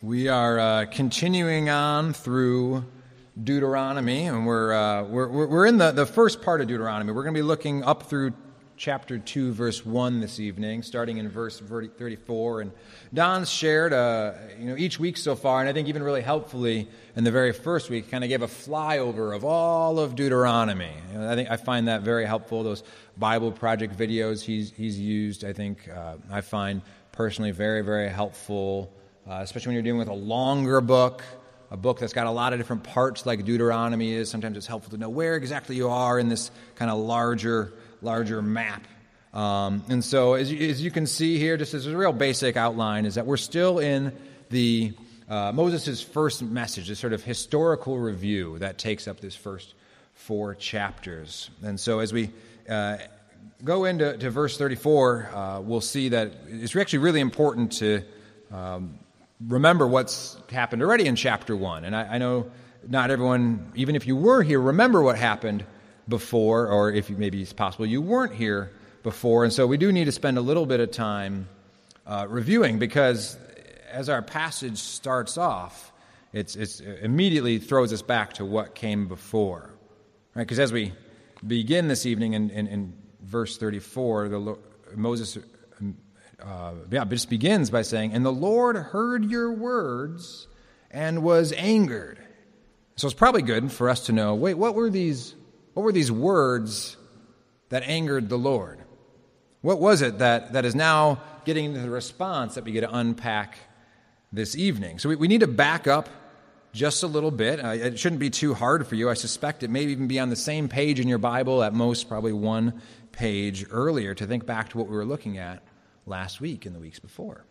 We are uh, continuing on through Deuteronomy, and we're, uh, we're, we're in the, the first part of Deuteronomy. We're going to be looking up through chapter 2, verse 1 this evening, starting in verse 34. And Don's shared uh, you know, each week so far, and I think even really helpfully in the very first week, kind of gave a flyover of all of Deuteronomy. You know, I think I find that very helpful. Those Bible Project videos he's, he's used, I think uh, I find personally very, very helpful uh, especially when you're dealing with a longer book, a book that's got a lot of different parts like Deuteronomy is. Sometimes it's helpful to know where exactly you are in this kind of larger, larger map. Um, and so, as you, as you, can see here, just as a real basic outline, is that we're still in the uh, Moses' first message, this sort of historical review that takes up this first four chapters. And so, as we uh, go into to verse 34, uh, we'll see that it's actually really important to um, remember what's happened already in chapter 1. And I, I, know not everyone, even if you were here, remember what happened before, or if you, maybe it's possible you weren't here before. And so we do need to spend a little bit of time uh, reviewing because as our passage starts off, it's, it's it immediately throws us back to what came before. Right? Because as we begin this evening in, in, in verse 34, the, Moses uh, yeah, it just begins by saying, And the Lord heard your words and was angered. So it's probably good for us to know wait, what were these, what were these words that angered the Lord? What was it that, that is now getting into the response that we get to unpack this evening? So we, we need to back up just a little bit. Uh, it shouldn't be too hard for you. I suspect it may even be on the same page in your Bible, at most, probably one page earlier, to think back to what we were looking at last week and the weeks before.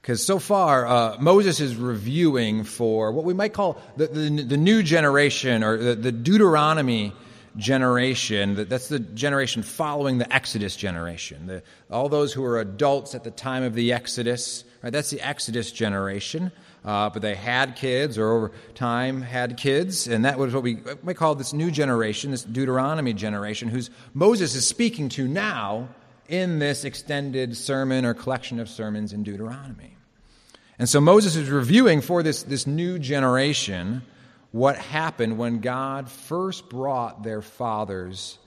Because so far, uh, Moses is reviewing for what we might call the, the, the new generation or the, the Deuteronomy generation. That's the generation following the Exodus generation. The, all those who were adults at the time of the Exodus, right, that's the Exodus generation. Uh, but they had kids, or over time had kids, and that was what we might call this new generation, this Deuteronomy generation, whose Moses is speaking to now in this extended sermon or collection of sermons in Deuteronomy. And so Moses is reviewing for this, this new generation what happened when God first brought their fathers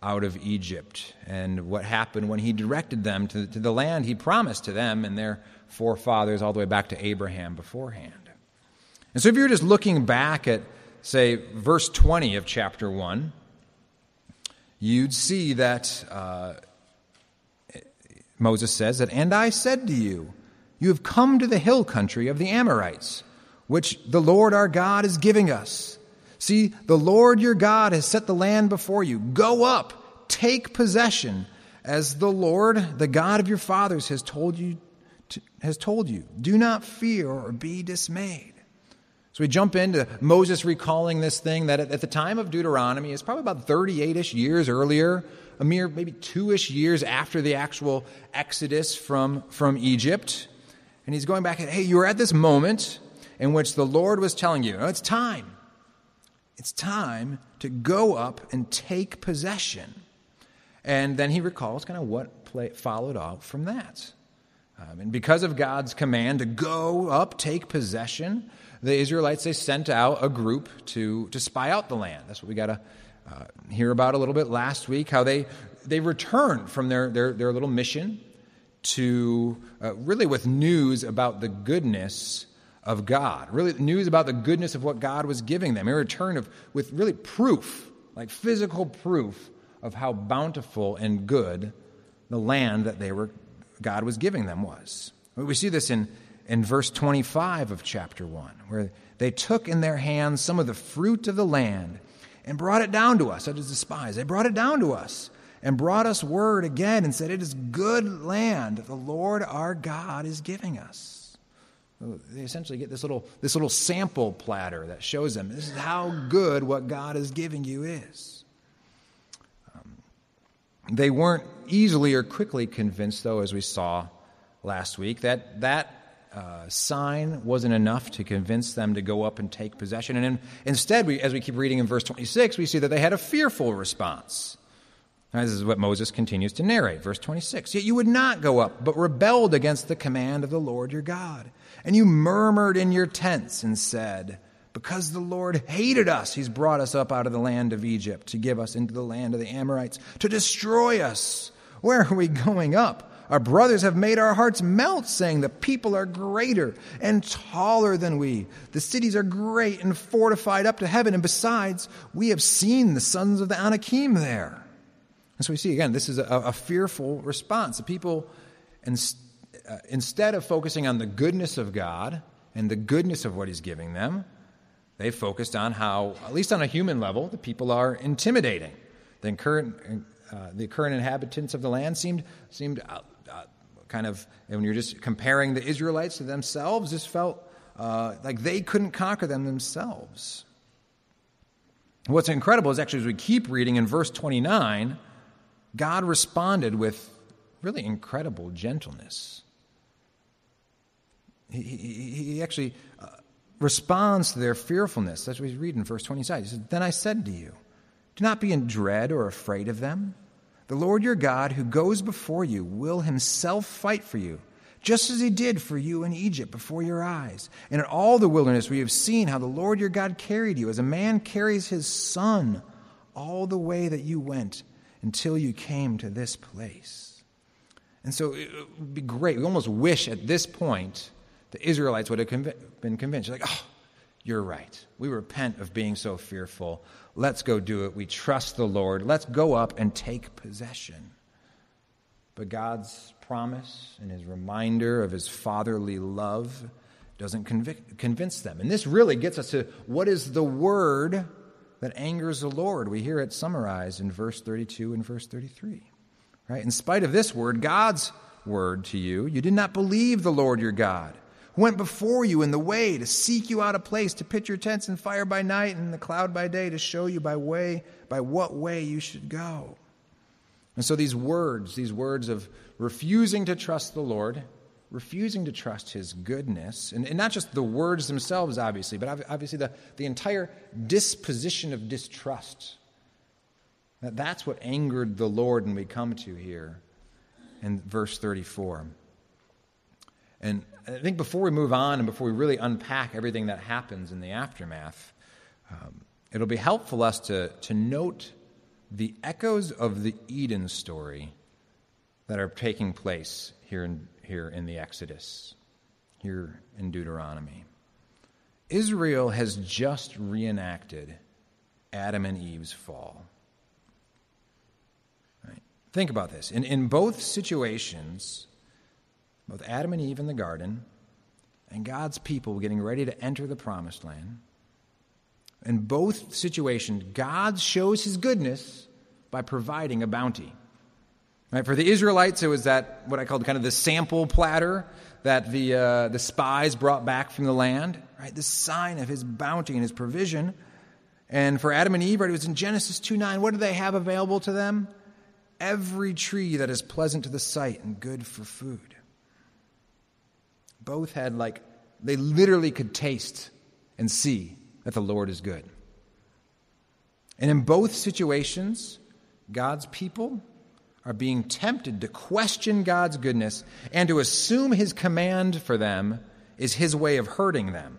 out of Egypt and what happened when he directed them to, to the land he promised to them and their forefathers all the way back to Abraham beforehand. And so if you're just looking back at, say, verse 20 of chapter 1, you'd see that uh, Moses says that, And I said to you, You have come to the hill country of the Amorites, which the Lord our God is giving us. See, the Lord your God has set the land before you. Go up, take possession, as the Lord, the God of your fathers, has told you. To, has told you. Do not fear or be dismayed. So we jump into Moses recalling this thing that at, the time of Deuteronomy is probably about 38 ish years earlier a mere maybe two ish years after the actual exodus from, from Egypt. And he's going back and, hey, you were at this moment in which the Lord was telling you, oh, it's time. It's time to go up and take possession. And then he recalls kind of what play, followed out from that. Um, and because of God's command to go up, take possession, the Israelites, they sent out a group to, to spy out the land. That's what we got to uh, hear about a little bit last week, how they, they returned from their, their, their little mission to uh, really with news about the goodness of God, really news about the goodness of what God was giving them. They return of, with really proof, like physical proof of how bountiful and good the land that they were, God was giving them was. We see this in, in verse 25 of chapter 1, where they took in their hands some of the fruit of the land and brought it down to us, such as the spies. They brought it down to us and brought us word again and said, It is good land that the Lord our God is giving us. They essentially get this little, this little sample platter that shows them this is how good what God is giving you is. Um, they weren't easily or quickly convinced, though, as we saw last week, that that uh, sign wasn't enough to convince them to go up and take possession. And in, instead, we, as we keep reading in verse 26, we see that they had a fearful response. This is what Moses continues to narrate. Verse 26 Yet you would not go up, but rebelled against the command of the Lord your God. And you murmured in your tents and said, Because the Lord hated us, he's brought us up out of the land of Egypt to give us into the land of the Amorites, to destroy us. Where are we going up? Our brothers have made our hearts melt, saying, The people are greater and taller than we. The cities are great and fortified up to heaven. And besides, we have seen the sons of the Anakim there. And so we see again, this is a, a fearful response. The people, uh, instead of focusing on the goodness of God and the goodness of what He's giving them, they focused on how, at least on a human level, the people are intimidating. The current, uh, the current inhabitants of the land seemed, seemed kind of, when you're just comparing the Israelites to themselves, just felt uh, like they couldn't conquer them themselves. What's incredible is actually as we keep reading in verse 29, God responded with really incredible gentleness. He, he, he actually uh, responds to their fearfulness. That's what he's reading in verse 27. He says, Then I said to you, Do not be in dread or afraid of them. The Lord your God, who goes before you, will himself fight for you, just as he did for you in Egypt before your eyes. And in all the wilderness we have seen how the Lord your God carried you, as a man carries his son, all the way that you went until you came to this place. And so it would be great. We almost wish at this point the Israelites would have been convinced. Like, oh, you're right. We repent of being so fearful. Let's go do it. We trust the Lord. Let's go up and take possession. But God's promise and his reminder of his fatherly love doesn't convic- convince them. And this really gets us to what is the word that angers the Lord. We hear it summarized in verse 32 and verse 33. Right? In spite of this word, God's word to you, you did not believe the Lord your God, went before you in the way to seek you out a place to pitch your tents in fire by night and in the cloud by day to show you by way by what way you should go. And so these words, these words of refusing to trust the Lord, refusing to trust his goodness, and, and, not just the words themselves, obviously, but obviously the, the entire disposition of distrust. That that's what angered the Lord, and we come to here in verse 34. And I think before we move on and before we really unpack everything that happens in the aftermath, um, it'll be helpful us to, to note the echoes of the Eden story that are taking place here in here in the Exodus, here in Deuteronomy. Israel has just reenacted Adam and Eve's fall. Right? Think about this. In, in both situations, both Adam and Eve in the garden and God's people getting ready to enter the promised land, in both situations, God shows his goodness by providing a bounty. Right? For the Israelites, it was that what I called kind of the sample platter that the, uh, the spies brought back from the land, right? The sign of his bounty and his provision. And for Adam and Eve, right, it was in Genesis 2 9. What do they have available to them? Every tree that is pleasant to the sight and good for food. Both had, like, they literally could taste and see that the Lord is good. And in both situations, God's people are being tempted to question God's goodness and to assume his command for them is his way of hurting them.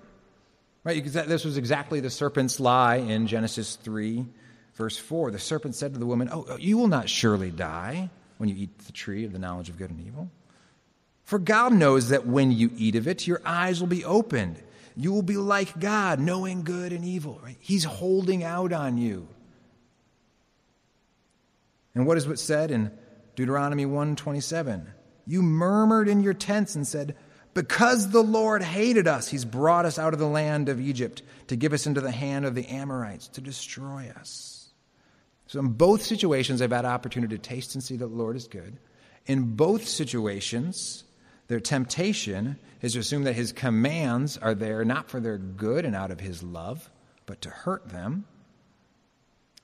Right? This was exactly the serpent's lie in Genesis 3, verse 4. The serpent said to the woman, Oh, you will not surely die when you eat the tree of the knowledge of good and evil. For God knows that when you eat of it, your eyes will be opened. You will be like God, knowing good and evil. Right? He's holding out on you. And what is what said in Deuteronomy 1:27? You murmured in your tents and said, "Because the Lord hated us, he's brought us out of the land of Egypt to give us into the hand of the Amorites to destroy us." So in both situations I've had opportunity to taste and see that the Lord is good. In both situations, their temptation is to assume that his commands are there not for their good and out of his love, but to hurt them.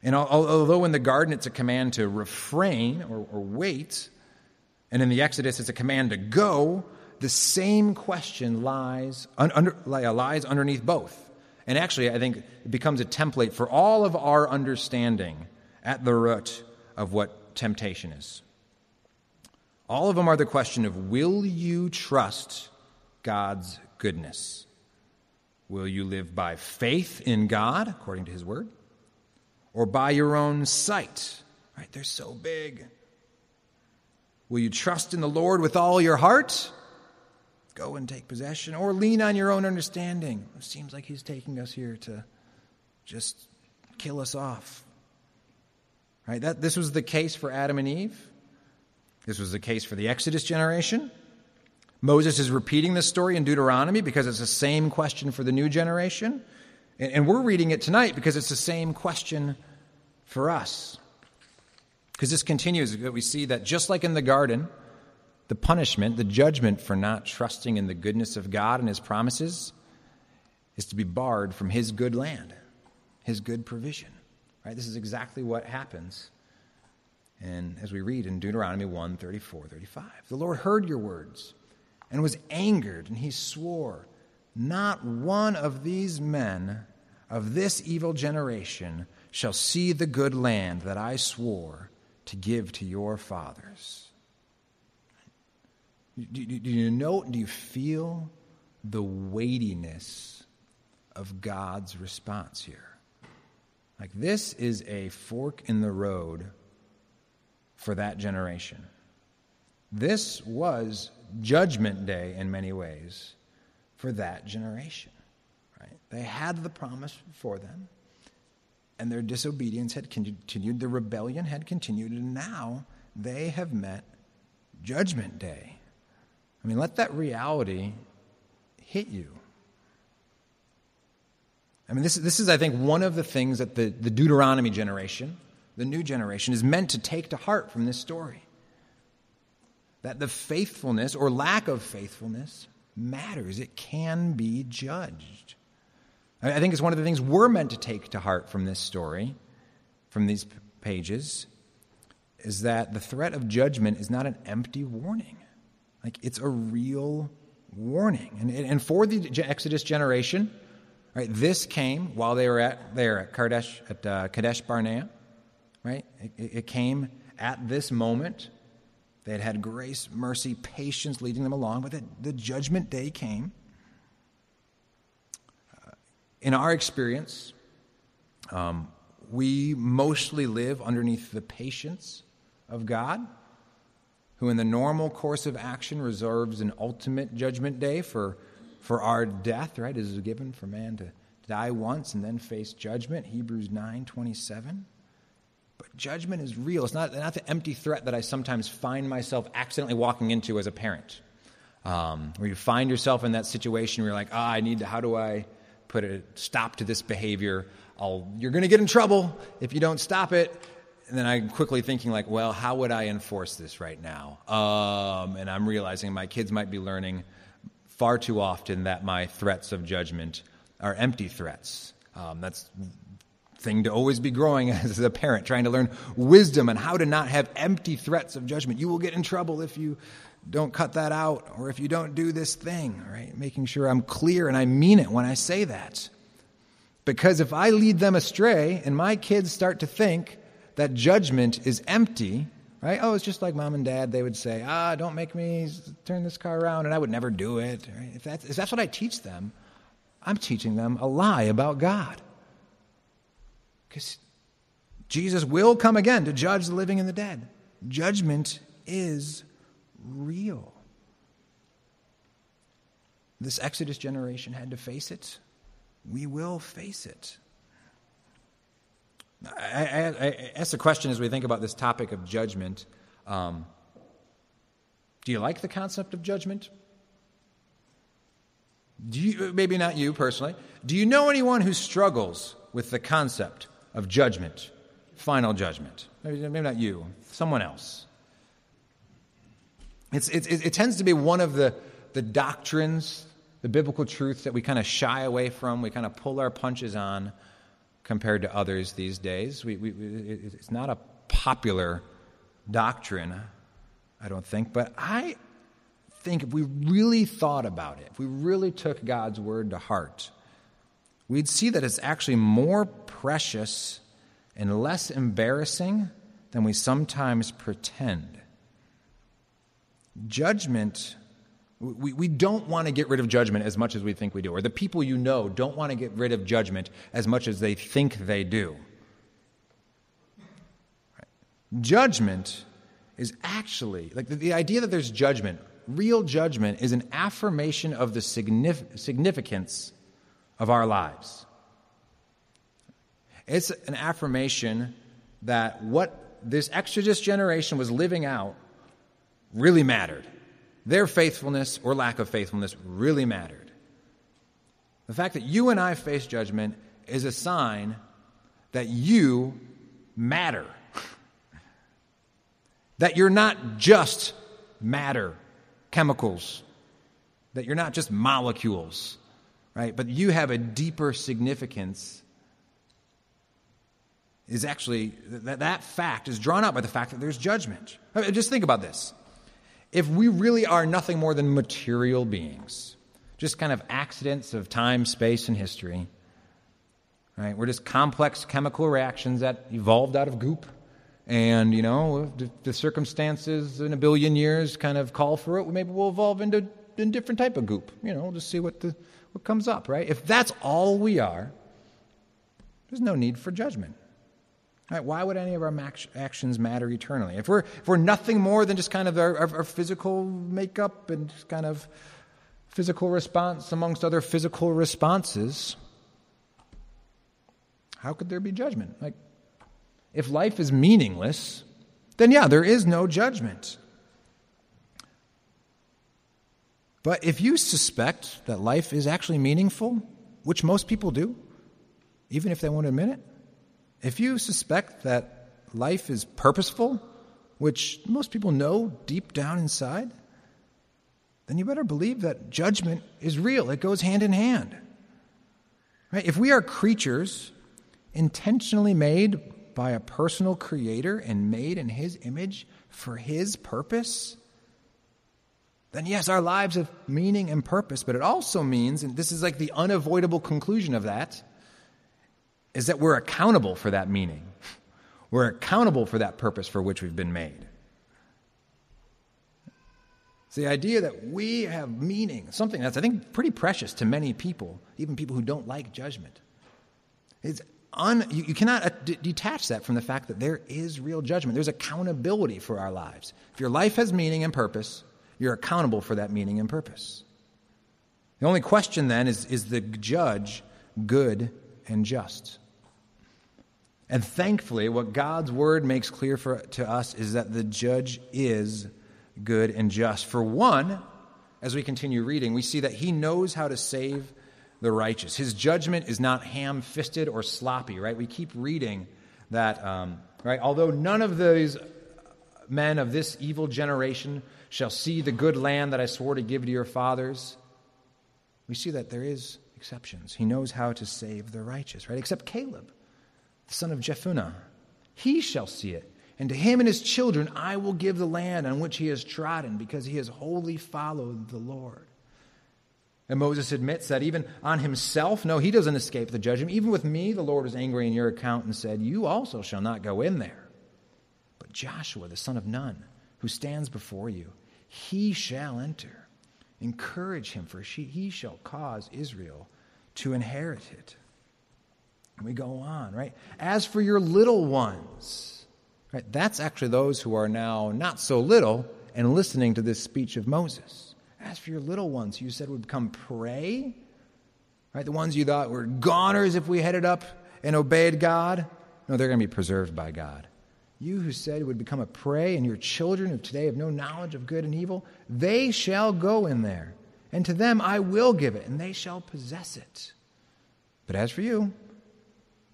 And although in the garden it's a command to refrain or, or wait, and in the Exodus it's a command to go, the same question lies, under, uh, lies underneath both. And actually, I think it becomes a template for all of our understanding at the root of what temptation is. All of them are the question of will you trust God's goodness? Will you live by faith in God, according to his word, or by your own sight? Right? They're so big. Will you trust in the Lord with all your heart? Go and take possession, or lean on your own understanding. It seems like he's taking us here to just kill us off. Right? That, this was the case for Adam and Eve. This was the case for the Exodus generation. Moses is repeating this story in Deuteronomy because it's the same question for the new generation. And, we're reading it tonight because it's the same question for us. Because this continues, we see that just like in the garden, the punishment, the judgment for not trusting in the goodness of God and his promises is to be barred from his good land, his good provision. Right? This is exactly what happens. And as we read in Deuteronomy 1 34, 35, the Lord heard your words and was angered, and he swore, Not one of these men of this evil generation shall see the good land that I swore to give to your fathers. Do, you know, do you feel the weightiness of God's response here? Like, this is a fork in the road for that generation. This was judgment day in many ways for that generation. Right? They had the promise for them, and their disobedience had continued, the rebellion had continued, and now they have met judgment day. I mean, let that reality hit you. I mean, this, this is, I think, one of the things that the, the Deuteronomy generation, the new generation, is meant to take to heart from this story. That the faithfulness or lack of faithfulness matters, it can be judged. I think it's one of the things we're meant to take to heart from this story, from these pages, is that the threat of judgment is not an empty warning. Like, it's a real warning. And, and for the Exodus generation, Right? This came while they were at there at Kadesh at uh, Kadesh Barnea. Right? It, it came at this moment. They had had grace, mercy, patience leading them along, but the, the judgment day came. Uh, in our experience, um, we mostly live underneath the patience of God, who, in the normal course of action, reserves an ultimate judgment day for for our death, right, is given for man to die once and then face judgment, Hebrews 9 27. But judgment is real. It's not, not the empty threat that I sometimes find myself accidentally walking into as a parent. Um, where you find yourself in that situation where you're like, ah, I need to, how do I put a stop to this behavior? I'll, you're going to get in trouble if you don't stop it. And then I'm quickly thinking, like, well, how would I enforce this right now? Um, and I'm realizing my kids might be learning far too often that my threats of judgment are empty threats. Um, that's thing to always be growing as a parent, trying to learn wisdom and how to not have empty threats of judgment. You will get in trouble if you don't cut that out or if you don't do this thing, right? Making sure I'm clear and I mean it when I say that. Because if I lead them astray and my kids start to think that judgment is empty, Right? Oh, it's just like mom and dad. They would say, ah, don't make me turn this car around, and I would never do it. Right? If, that's, if that's what I teach them, I'm teaching them a lie about God. Because Jesus will come again to judge the living and the dead. Judgment is real. This Exodus generation had to face it. We will face it. I, I, I ask the question as we think about this topic of judgment um, do you like the concept of judgment? Do you, maybe not you personally. Do you know anyone who struggles with the concept of judgment, final judgment? Maybe, not you, someone else. It's, it, it tends to be one of the, the doctrines, the biblical truths that we kind of shy away from, we kind of pull our punches on compared to others these days. We, we, it's not a popular doctrine, I don't think, but I think if we really thought about it, if we really took God's word to heart, we'd see that it's actually more precious and less embarrassing than we sometimes pretend. Judgment, we, we don't want to get rid of judgment as much as we think we do, or the people you know don't want to get rid of judgment as much as they think they do. Judgment is actually, like the, the, idea that there's judgment, real judgment, is an affirmation of the signif- significance of our lives. It's an affirmation that what this Exodus generation was living out really mattered. Their faithfulness or lack of faithfulness really mattered. The fact that you and I face judgment is a sign that you matter. that you're not just matter, chemicals, that you're not just molecules, right? But you have a deeper significance is actually that, that fact is drawn out by the fact that there's judgment. Uh, just think about this. If we really are nothing more than material beings, just kind of accidents of time, space, and history, right? We're just complex chemical reactions that evolved out of goop. And, you know, the, the circumstances in a billion years kind of call for it. Maybe we'll evolve into a different type of goop. You know, we'll just see what, the, what comes up, right? If that's all we are, there's no need for judgment. Right, why would any of our actions matter eternally? If we're, if we're nothing more than just kind of our, our, our physical makeup and kind of physical response amongst other physical responses, how could there be judgment? Like, if life is meaningless, then yeah, there is no judgment. But if you suspect that life is actually meaningful, which most people do, even if they won't admit it, if you suspect that life is purposeful, which most people know deep down inside, then you better believe that judgment is real. It goes hand in hand. Right? If we are creatures intentionally made by a personal creator and made in his image for his purpose, then yes, our lives have meaning and purpose, but it also means, and this is like the unavoidable conclusion of that, is that we're accountable for that meaning. We're accountable for that purpose for which we've been made. It's the idea that we have meaning, something that's, I think, pretty precious to many people, even people who don't like judgment. It's un, you, you cannot uh, d- detach that from the fact that there is real judgment. There's accountability for our lives. If your life has meaning and purpose, you're accountable for that meaning and purpose. The only question then is is the judge good and just? And thankfully, what God's word makes clear for, to us is that the judge is good and just. For one, as we continue reading, we see that he knows how to save the righteous. His judgment is not ham fisted or sloppy, right? We keep reading that, um, right? Although none of those men of this evil generation shall see the good land that I swore to give to your fathers, we see that there is exceptions. He knows how to save the righteous, right? Except Caleb the son of Jephunneh. He shall see it. And to him and his children I will give the land on which he has trodden, because he has wholly followed the Lord. And Moses admits that even on himself, no, he doesn't escape the judgment. Even with me, the Lord was angry in your account and said, You also shall not go in there. Joshua, the son of Nun, who stands before you, he shall enter. Encourage him, for he shall cause Israel to inherit it. And we go on, right? As for your little ones, right? That's actually those who are now not so little and listening to this speech of Moses. As for your little ones, you said would become prey, right? The ones you thought were goners if we headed up and obeyed God. No, they're going to be preserved by God. You who said it would become a prey, and your children who today have no knowledge of good and evil, they shall go in there, and to them I will give it, and they shall possess it. But as for you,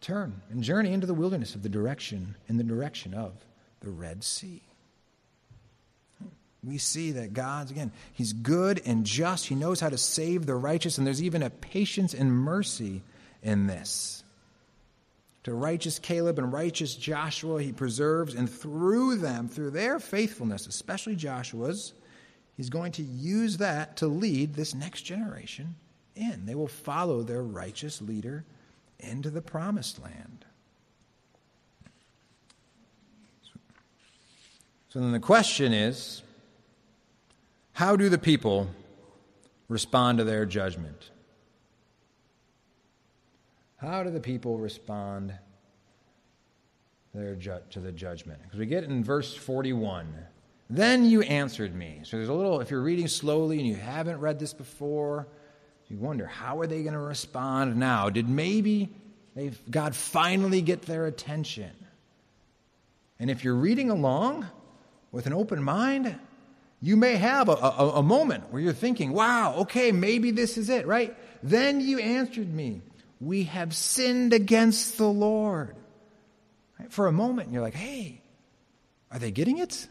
turn and journey into the wilderness of the direction in the direction of the Red Sea. We see that God's, again, He's good and just. He knows how to save the righteous, and there's even a patience and mercy in this. To righteous Caleb and righteous Joshua, He preserves, and through them, through their faithfulness, especially Joshua's, He's going to use that to lead this next generation in. They will follow their righteous leader into the promised land. So then the question is how do the people respond to their judgment? How do the people respond ju- to the judgment? Because we get in verse 41 then you answered me. So there's a little, if you're reading slowly and you haven't read this before, you wonder, how are they going to respond now? Did maybe God finally get their attention? And if you're reading along with an open mind, you may have a, a, a, moment where you're thinking, wow, okay, maybe this is it, right? Then you answered me, we have sinned against the Lord. Right? For a moment, you're like, hey, are they getting it?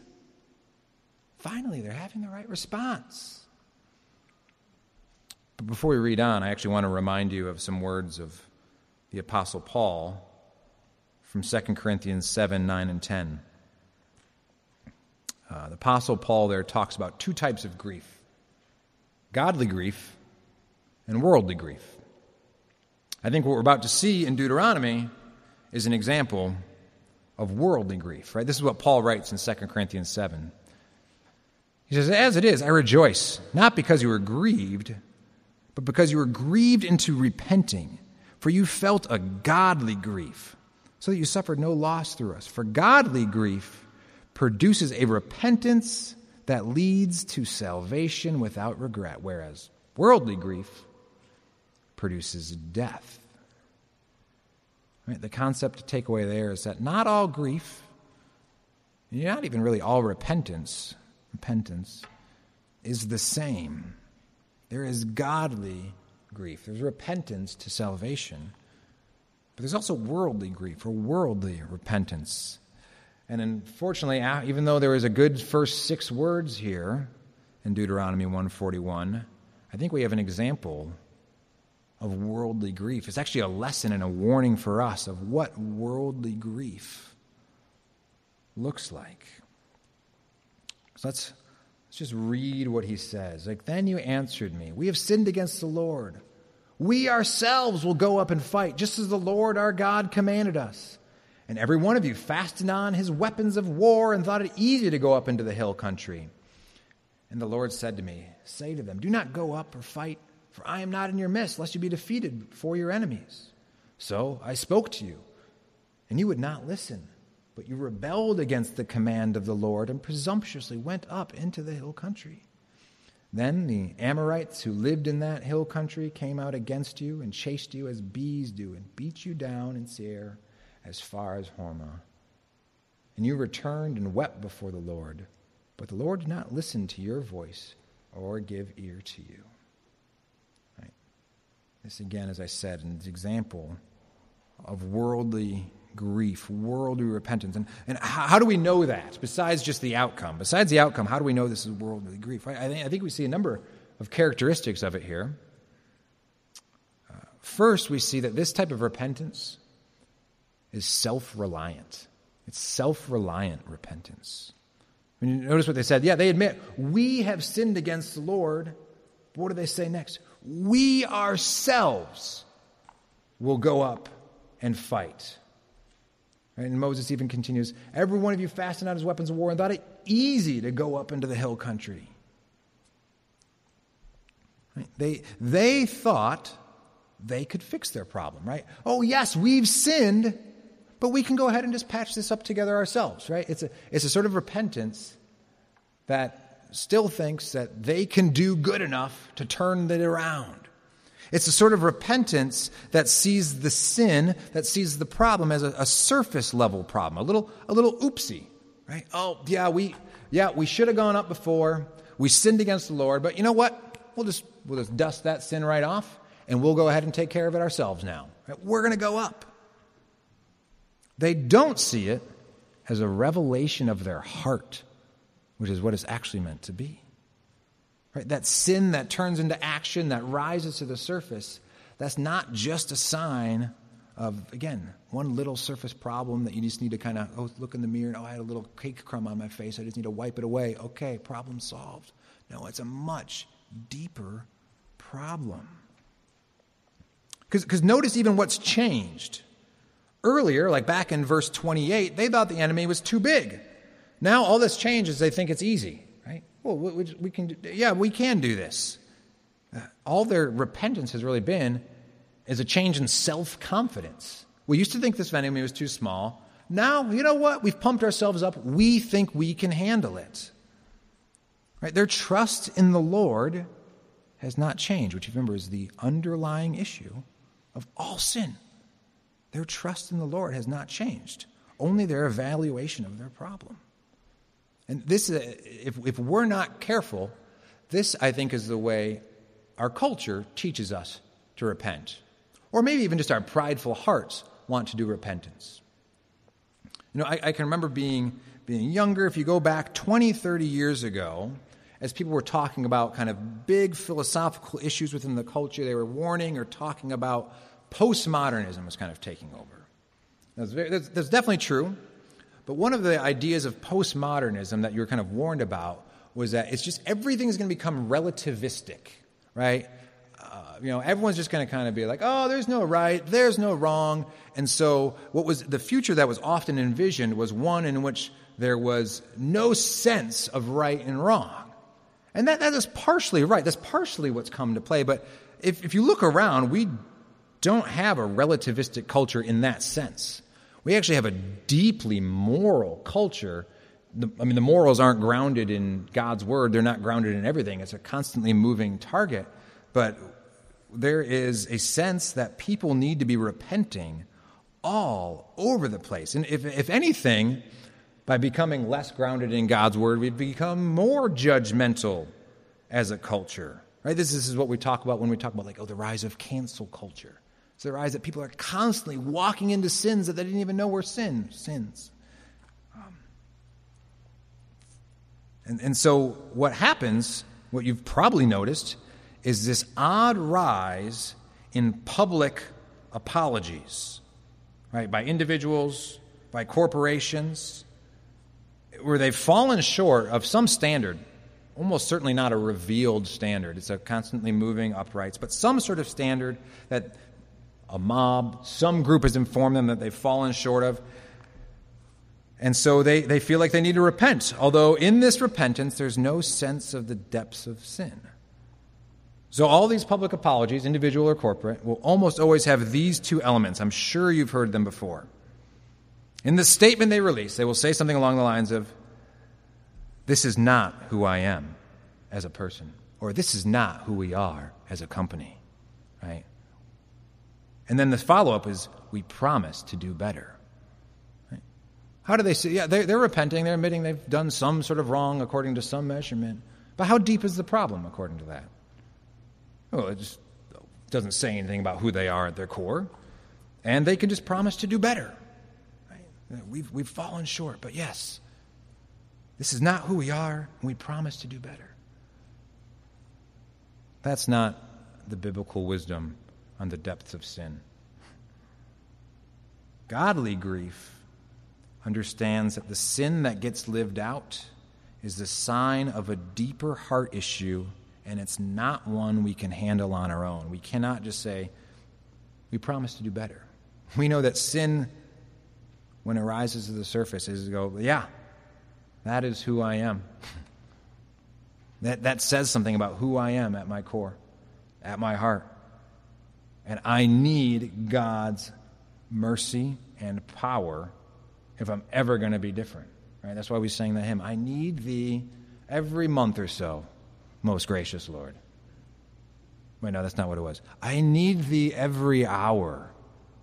Finally, they're having the right response. But before we read on, I actually want to remind you of some words of the Apostle Paul from 2 Corinthians 7 9 and 10. Uh, the Apostle Paul there talks about two types of grief godly grief and worldly grief. I think what we're about to see in Deuteronomy is an example of worldly grief, right? This is what Paul writes in 2 Corinthians 7. He says, As it is, I rejoice, not because you were grieved, but because you were grieved into repenting. For you felt a godly grief, so that you suffered no loss through us. For godly grief produces a repentance that leads to salvation without regret, whereas worldly grief produces death. Right? The concept to take away there is that not all grief, not even really all repentance, repentance is the same. There is godly grief, there's repentance to salvation, but there's also worldly grief or worldly repentance. And unfortunately, even though there is a good first six words here in Deuteronomy 141, I think we have an example of worldly grief. It's actually a lesson and a warning for us of what worldly grief looks like. So let's, let's just read what he says. Like, then you answered me, We have sinned against the Lord. We ourselves will go up and fight, just as the Lord our God commanded us. And every one of you fastened on his weapons of war and thought it easy to go up into the hill country. And the Lord said to me, Say to them, Do not go up or fight, for I am not in your midst, lest you be defeated before your enemies. So I spoke to you, and you would not listen. But you rebelled against the command of the Lord and presumptuously went up into the hill country. Then the Amorites who lived in that hill country came out against you and chased you as bees do and beat you down in Seir as far as Hormah. And you returned and wept before the Lord. But the Lord did not listen to your voice or give ear to you. This, again, as I said, an example of worldly grief, worldly repentance. And, and how, do we know that, besides just the outcome? Besides the outcome, how do we know this is worldly grief? I, I, think, I think we see a number of characteristics of it here. Uh, first, we see that this type of repentance is self reliant. It's self reliant repentance. I mean, notice what they said. Yeah, they admit, we have sinned against the Lord. But what do they say next? We ourselves will go up and fight. And Moses even continues Every one of you fastened out his weapons of war and thought it easy to go up into the hill country. Right? They, they thought they could fix their problem, right? Oh, yes, we've sinned, but we can go ahead and just patch this up together ourselves, right? It's a, it's a sort of repentance that still thinks that they can do good enough to turn it around. It's a sort of repentance that sees the sin, that sees the problem as a, a surface level problem, a little, a little oopsie, right? Oh, yeah, we, yeah, we should have gone up before. We sinned against the Lord, but you know what? We'll just, we'll just dust that sin right off, and we'll go ahead and take care of it ourselves now. Right? We're going to go up. They don't see it as a revelation of their heart, which is what it's actually meant to be. Right? That sin that turns into action, that rises to the surface, that's not just a sign of, again, one little surface problem that you just need to kind of oh, look in the mirror and, oh, I had a little cake crumb on my face. I just need to wipe it away. Okay, problem solved. No, it's a much deeper problem. Because notice even what's changed. Earlier, like back in verse 28, they thought the enemy was too big Now all this changes, they think it's easy, right? Well, we, we can, do, yeah, we can do this. Uh, all their repentance has really been is a change in self confidence. We used to think this enemy was too small. Now, you know what? We've pumped ourselves up. We think we can handle it. Right? Their trust in the Lord has not changed, which remember is the underlying issue of all sin. Their trust in the Lord has not changed, only their evaluation of their problem. And this, uh, if, if we're not careful, this, I think, is the way our culture teaches us to repent. Or maybe even just our prideful hearts want to do repentance. You know, I, I, can remember being, being younger. If you go back 20, 30 years ago, as people were talking about kind of big philosophical issues within the culture, they were warning or talking about postmodernism was kind of taking over. That's, very, that's, that's definitely true. But one of the ideas of postmodernism that you were kind of warned about was that it's just everything is going to become relativistic, right? Uh, you know, everyone's just going to kind of be like, oh, there's no right, there's no wrong. And so, what was the future that was often envisioned was one in which there was no sense of right and wrong. And that, that is partially right. That's partially what's come to play. But if, if you look around, we don't have a relativistic culture in that sense. We actually have a deeply moral culture. I mean, the morals aren't grounded in God's word, they're not grounded in everything. It's a constantly moving target. But there is a sense that people need to be repenting all over the place. And if, if anything, by becoming less grounded in God's word, we've become more judgmental as a culture. Right? This, this is what we talk about when we talk about like, oh, the rise of cancel culture. It's the rise that people are constantly walking into sins that they didn't even know were sin, sins. Um, and, and so what happens, what you've probably noticed, is this odd rise in public apologies, right, by individuals, by corporations, where they've fallen short of some standard, almost certainly not a revealed standard. It's a constantly moving uprights, but some sort of standard that a mob, some group has informed them that they've fallen short of. And so they, they feel like they need to repent, although in this repentance, there's no sense of the depths of sin. So, all these public apologies, individual or corporate, will almost always have these two elements. I'm sure you've heard them before. In the statement they release, they will say something along the lines of, This is not who I am as a person, or this is not who we are as a company, right? And then the follow up is, We promise to do better. Right? How do they say? Yeah, they're, they're repenting, they're admitting they've done some sort of wrong according to some measurement. But how deep is the problem according to that? Well, it just doesn't say anything about who they are at their core. And they can just promise to do better. We've, we've fallen short, but yes, this is not who we are, and we promise to do better. That's not the biblical wisdom on the depths of sin. Godly grief understands that the sin that gets lived out is the sign of a deeper heart issue, and it's not one we can handle on our own. We cannot just say, We promise to do better. We know that sin when it rises to the surface is to go, yeah, that is who I am. that, that says something about who I am at my core, at my heart. And I need God's mercy and power if I'm ever going to be different. Right? That's why we sang the hymn. I need thee every month or so, most gracious Lord. Wait, no, that's not what it was. I need thee every hour,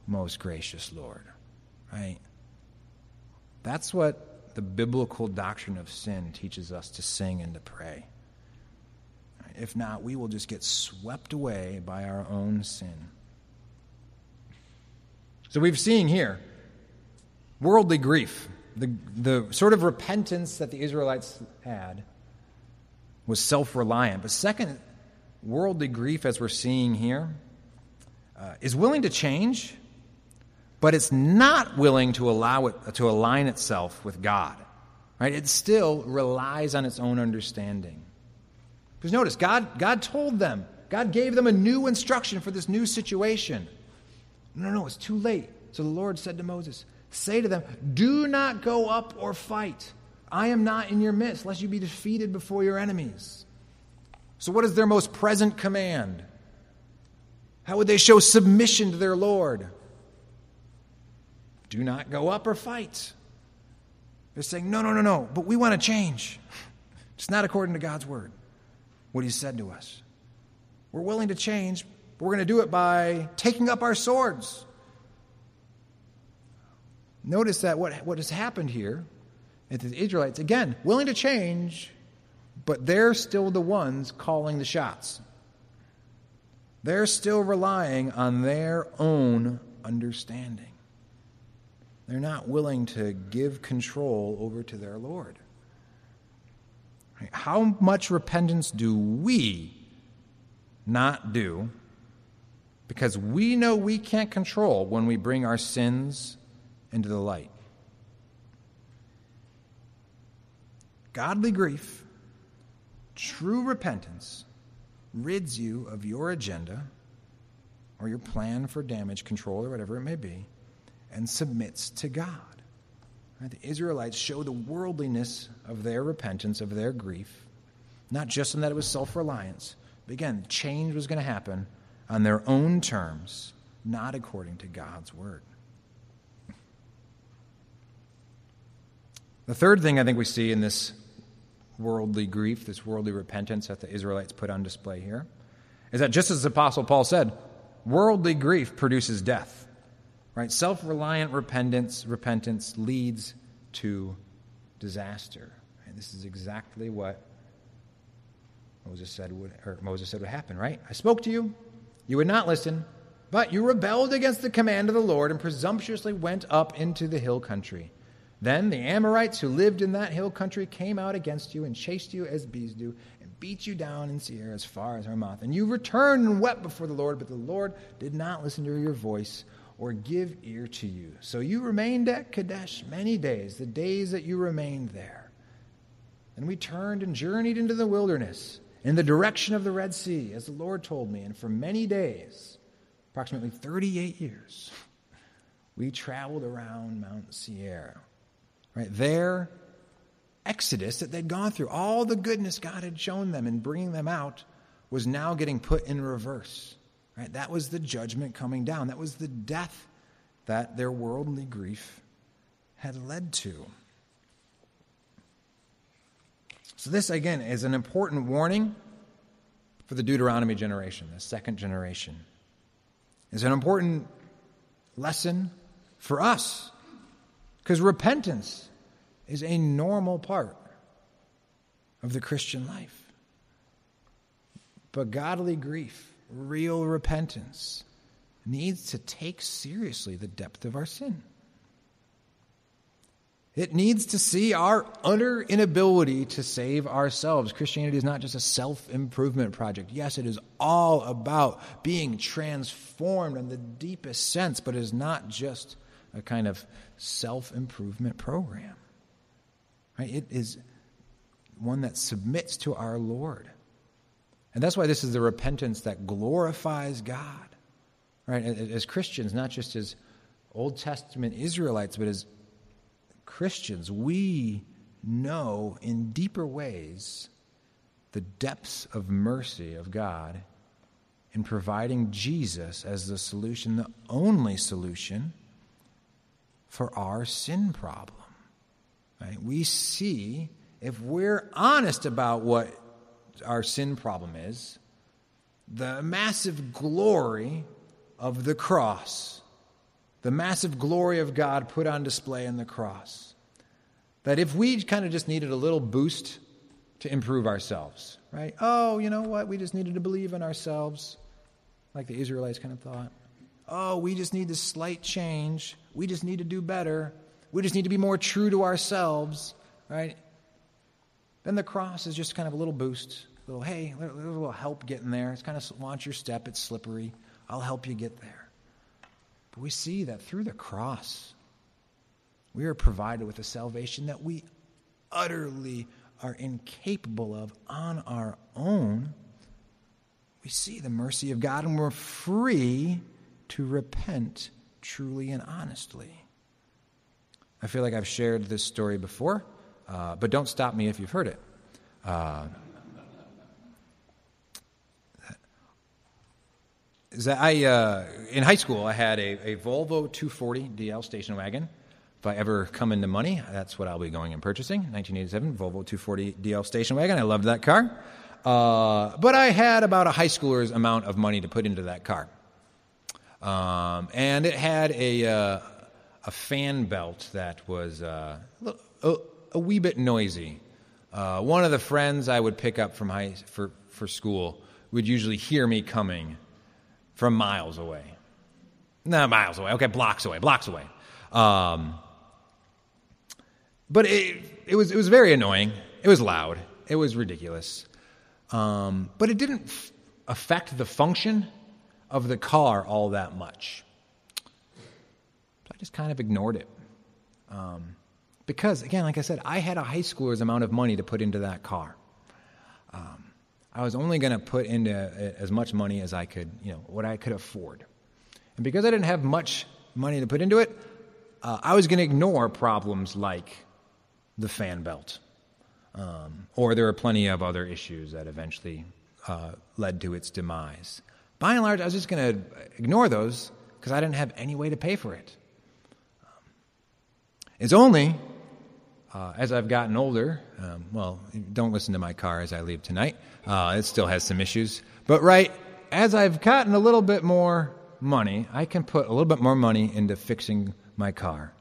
most gracious Lord. Right? That's what the biblical doctrine of sin teaches us to sing and to pray. If not, we will just get swept away by our own sin. So we've seen here worldly grief, the, the sort of repentance that the Israelites had was self reliant. But second, worldly grief, as we're seeing here, uh, is willing to change but it's not willing to allow it to align itself with God. Right? It still relies on its own understanding. Because notice, God, God told them, God gave them a new instruction for this new situation. No, no, it's too late. So the Lord said to Moses, Say to them, Do not go up or fight. I am not in your midst, lest you be defeated before your enemies. So, what is their most present command? How would they show submission to their Lord? Do not go up or fight. They're saying, no, no, no, no, but we want to change. It's not according to God's word, what He said to us. We're willing to change, but we're going to do it by taking up our swords. Notice that what, what has happened here is the Israelites, again, willing to change, but they're still the ones calling the shots. They're still relying on their own understanding. They're not willing to give control over to their Lord. How much repentance do we not do because we know we can't control when we bring our sins into the light? Godly grief, true repentance, rids you of your agenda or your plan for damage control or whatever it may be and submits to God. Right? The Israelites show the worldliness of their repentance, of their grief, not just in that it was self reliance, but again, change was going to happen on their own terms, not according to God's word. The third thing I think we see in this worldly grief, this worldly repentance that the Israelites put on display here, is that just as the Apostle Paul said, worldly grief produces death. Right? Self-reliant repentance, repentance leads to disaster. And this is exactly what Moses said would or Moses said would happen, right? I spoke to you, you would not listen, but you rebelled against the command of the Lord and presumptuously went up into the hill country. Then the Amorites who lived in that hill country came out against you and chased you as bees do, and beat you down in Seir as far as Hormah. And you returned and wept before the Lord, but the Lord did not listen to your voice or give ear to you. So you remained at Kadesh many days, the days that you remained there. And we turned and journeyed into the wilderness in the direction of the Red Sea, as the Lord told me. And for many days, approximately 38 years, we traveled around Mount Seir. Right there, Exodus that they'd gone through, all the goodness God had shown them in bringing them out, was now getting put in reverse. Right? That was the judgment coming down. That was the death that their worldly grief had led to. So, this again is an important warning for the Deuteronomy generation, the second generation. It's an important lesson for us because repentance is a normal part of the Christian life. But godly grief real repentance needs to take seriously the depth of our sin. It needs to see our utter inability to save ourselves. Christianity is not just a self improvement project. Yes, it is all about being transformed in the deepest sense, but it is not just a kind of self improvement program. Right? It is one that submits to our Lord. And that's why this is the repentance that glorifies God. Right? As Christians, not just as Old Testament Israelites, but as Christians, we know in deeper ways the depths of mercy of God in providing Jesus as the solution, the only solution for our sin problem. Right? We see, if we're honest about what our sin problem is the massive glory of the cross, the massive glory of God put on display in the cross. That if we kind of just needed a little boost to improve ourselves, right? Oh, you know what? We just needed to believe in ourselves, like the Israelites kind of thought. Oh, we just need this slight change. We just need to do better. We just need to be more true to ourselves, right? Then the cross is just kind of a little boost, a little, hey, a little help getting there. It's kind of launch your step, it's slippery. I'll help you get there. But we see that through the cross, we are provided with a salvation that we utterly are incapable of on our own. We see the mercy of God and we're free to repent truly and honestly. I feel like I've shared this story before uh, but don't stop me if you've heard it. Uh, I uh, in high school I had a, a Volvo 240 DL station wagon. If I ever come into money, that's what I'll be going and purchasing. 1987 Volvo 240 DL station wagon. I loved that car, uh, but I had about a high schooler's amount of money to put into that car, um, and it had a uh, a fan belt that was uh, a, a, wee bit noisy. Uh, one of the friends I would pick up from high for for school would usually hear me coming from miles away. No, miles away. Okay, blocks away, blocks away. Um, but it, it, was, it was very annoying. It was loud. It was ridiculous. Um, but it didn't f- affect the function of the car all that much. So I just kind of ignored it. Um, because, again, like I said, I had a high schooler's amount of money to put into that car. Um, I was only going to put into as much money as I could, you know, what I could afford. And because I didn't have much money to put into it, uh, I was going to ignore problems like the fan belt. Um, or there are plenty of other issues that eventually uh, led to its demise. By and large, I was just going to ignore those because I didn't have any way to pay for it. Um, it's only uh, as I've gotten older, um, well, don't listen to my car as I leave tonight. Uh, it still has some issues. But, right, as I've gotten a little bit more money, I can put a little bit more money into fixing my car.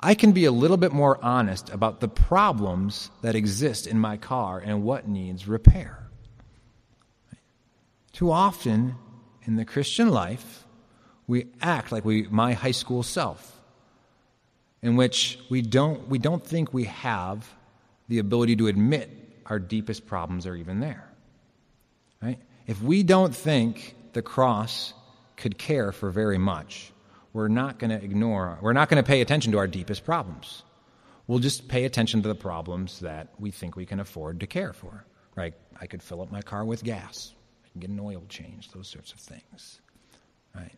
I can be a little bit more honest about the problems that exist in my car and what needs repair. Too often in the Christian life, we act like we, my high school self in which we don't, we don't think we have the ability to admit our deepest problems are even there. Right? If we don't think the cross could care for very much, we're not going to ignore, we're not going to pay attention to our deepest problems. We'll just pay attention to the problems that we think we can afford to care for. Right? I could fill up my car with gas, I can get an oil change, those sorts of things. Right?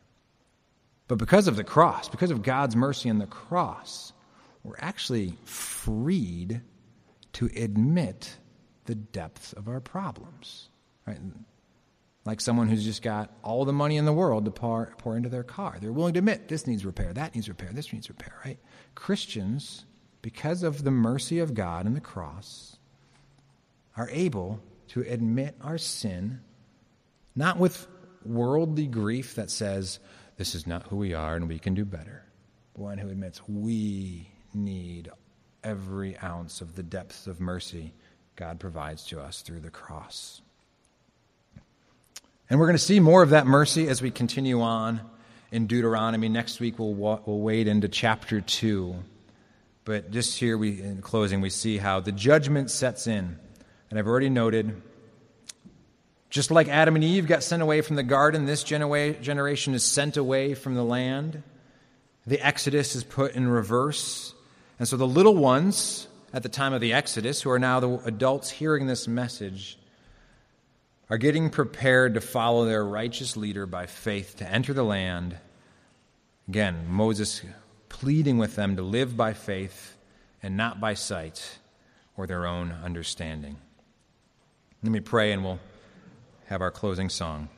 But because of the cross, because of God's mercy in the cross, we're actually freed to admit the depths of our problems. Right? Like someone who's just got all the money in the world to pour, pour into their car. They're willing to admit this needs repair, that needs repair, this needs repair, right? Christians, because of the mercy of God and the cross, are able to admit our sin, not with worldly grief that says, this is not who we are and we can do better. One who admits we need every ounce of the depths of mercy God provides to us through the cross. And we're going to see more of that mercy as we continue on in Deuteronomy. Next week, we'll, we'll wade into chapter 2. But just here, we, in closing, we see how the judgment sets in. And I've already noted just like Adam and Eve got sent away from the garden, this generation is sent away from the land. The Exodus is put in reverse. And so the little ones at the time of the Exodus, who are now the adults hearing this message, are getting prepared to follow their righteous leader by faith to enter the land. Again, Moses pleading with them to live by faith and not by sight or their own understanding. Let me pray and we'll have our closing song.